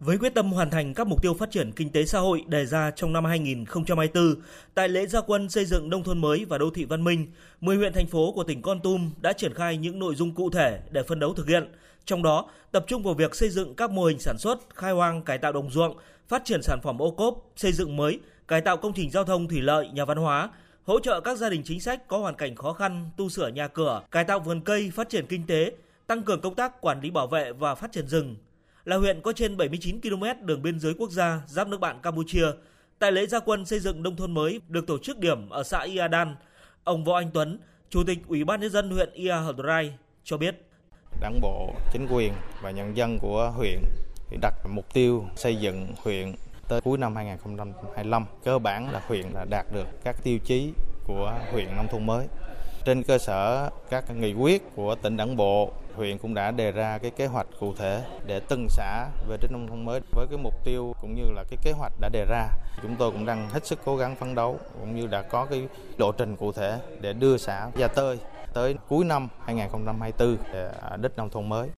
Với quyết tâm hoàn thành các mục tiêu phát triển kinh tế xã hội đề ra trong năm 2024, tại lễ gia quân xây dựng nông thôn mới và đô thị văn minh, 10 huyện thành phố của tỉnh Con Tum đã triển khai những nội dung cụ thể để phân đấu thực hiện. Trong đó, tập trung vào việc xây dựng các mô hình sản xuất, khai hoang, cải tạo đồng ruộng, phát triển sản phẩm ô cốp, xây dựng mới, cải tạo công trình giao thông thủy lợi, nhà văn hóa, hỗ trợ các gia đình chính sách có hoàn cảnh khó khăn, tu sửa nhà cửa, cải tạo vườn cây, phát triển kinh tế, tăng cường công tác quản lý bảo vệ và phát triển rừng, là huyện có trên 79 km đường biên giới quốc gia giáp nước bạn Campuchia. Tại lễ gia quân xây dựng nông thôn mới được tổ chức điểm ở xã Iadan, ông Võ Anh Tuấn, Chủ tịch Ủy ban nhân dân huyện Ia Hờ cho biết. Đảng bộ, chính quyền và nhân dân của huyện đặt mục tiêu xây dựng huyện tới cuối năm 2025 cơ bản là huyện là đạt được các tiêu chí của huyện nông thôn mới. Trên cơ sở các nghị quyết của tỉnh đảng bộ, huyện cũng đã đề ra cái kế hoạch cụ thể để từng xã về đích nông thôn mới với cái mục tiêu cũng như là cái kế hoạch đã đề ra. Chúng tôi cũng đang hết sức cố gắng phấn đấu cũng như đã có cái lộ trình cụ thể để đưa xã Gia Tơi tới cuối năm 2024 để đích nông thôn mới.